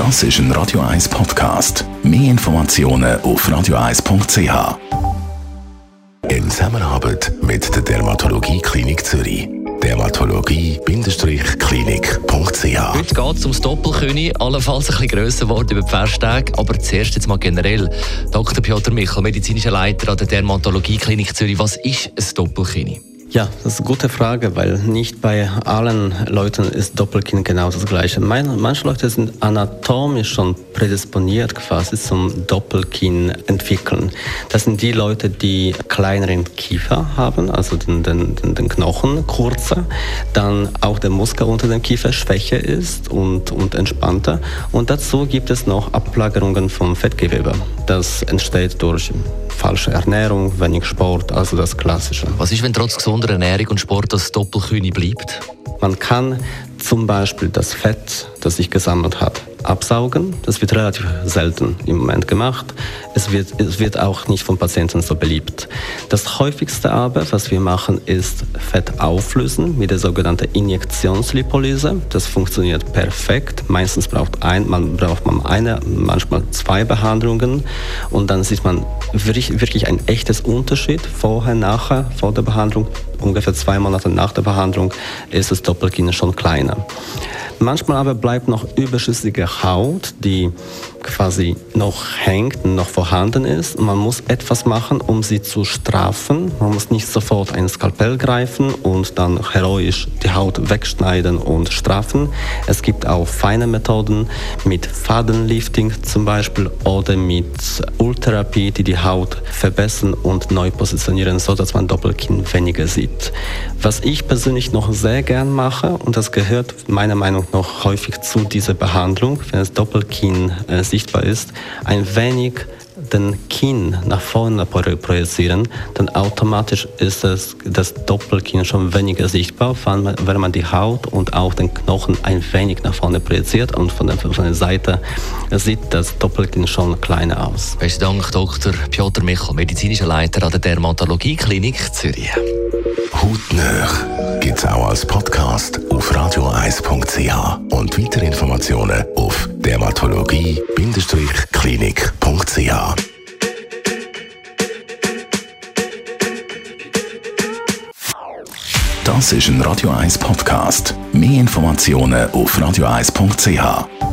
Das ist ein Radio 1 Podcast. Mehr Informationen auf radio1.ch. In Zusammenarbeit mit der Dermatologie Klinik Zürich. Dermatologie-klinik.ch Heute geht es ums Doppelkönig, allenfalls ein bisschen grösser geworden über die Festtage, aber zuerst jetzt mal generell. Dr. Piotr Michel, medizinischer Leiter an der Dermatologie Klinik Zürich. Was ist ein Doppelkönig? Ja, das ist eine gute Frage, weil nicht bei allen Leuten ist Doppelkinn genau das Gleiche. Manche Leute sind anatomisch schon prädisponiert quasi zum Doppelkinn entwickeln. Das sind die Leute, die kleineren Kiefer haben, also den, den, den Knochen kurzer, dann auch der Muskel unter dem Kiefer schwächer ist und, und entspannter. Und dazu gibt es noch Ablagerungen vom Fettgewebe. Das entsteht durch falsche Ernährung, wenig Sport, also das Klassische. Was ist, wenn trotz gesunder Ernährung und Sport das Doppelkühne bleibt? Man kann zum Beispiel das Fett, das sich gesammelt hat, absaugen. Das wird relativ selten im Moment gemacht. Es wird, es wird auch nicht von Patienten so beliebt. Das häufigste aber, was wir machen, ist Fett auflösen mit der sogenannten Injektionslipolyse. Das funktioniert perfekt. Meistens braucht, ein, man, braucht man eine, manchmal zwei Behandlungen und dann sieht man wirklich, ein echtes Unterschied vorher, nachher, vor der Behandlung. Ungefähr zwei Monate nach der Behandlung ist das Doppelkinn schon kleiner. Manchmal aber bleibt noch überschüssige Haut, die quasi noch hängt, noch vorhanden ist. Man muss etwas machen, um sie zu straffen. Man muss nicht sofort ein Skalpell greifen und dann heroisch die Haut wegschneiden und straffen. Es gibt auch feine Methoden mit Fadenlifting zum Beispiel oder mit Ultherapie, die die Haut verbessern und neu positionieren, so dass man Doppelkinn weniger sieht. Was ich persönlich noch sehr gern mache und das gehört meiner Meinung nach häufig zu dieser Behandlung, wenn das Doppelkinn äh, sichtbar ist, ein wenig den Kinn nach vorne projizieren, dann automatisch ist das, das Doppelkinn schon weniger sichtbar, wenn man die Haut und auch den Knochen ein wenig nach vorne projiziert und von der, von der Seite sieht das Doppelkinn schon kleiner aus. Besten Dank, Dr. Piotr Michel, medizinischer Leiter an der Dermatologie Klinik Zürich. Hautnöch gibt es auch als Podcast auf radioeis.ch und weitere Informationen auf dermatologie-klinik.ch. Das ist ein Radio 1 Podcast. Mehr Informationen auf radioeis.ch.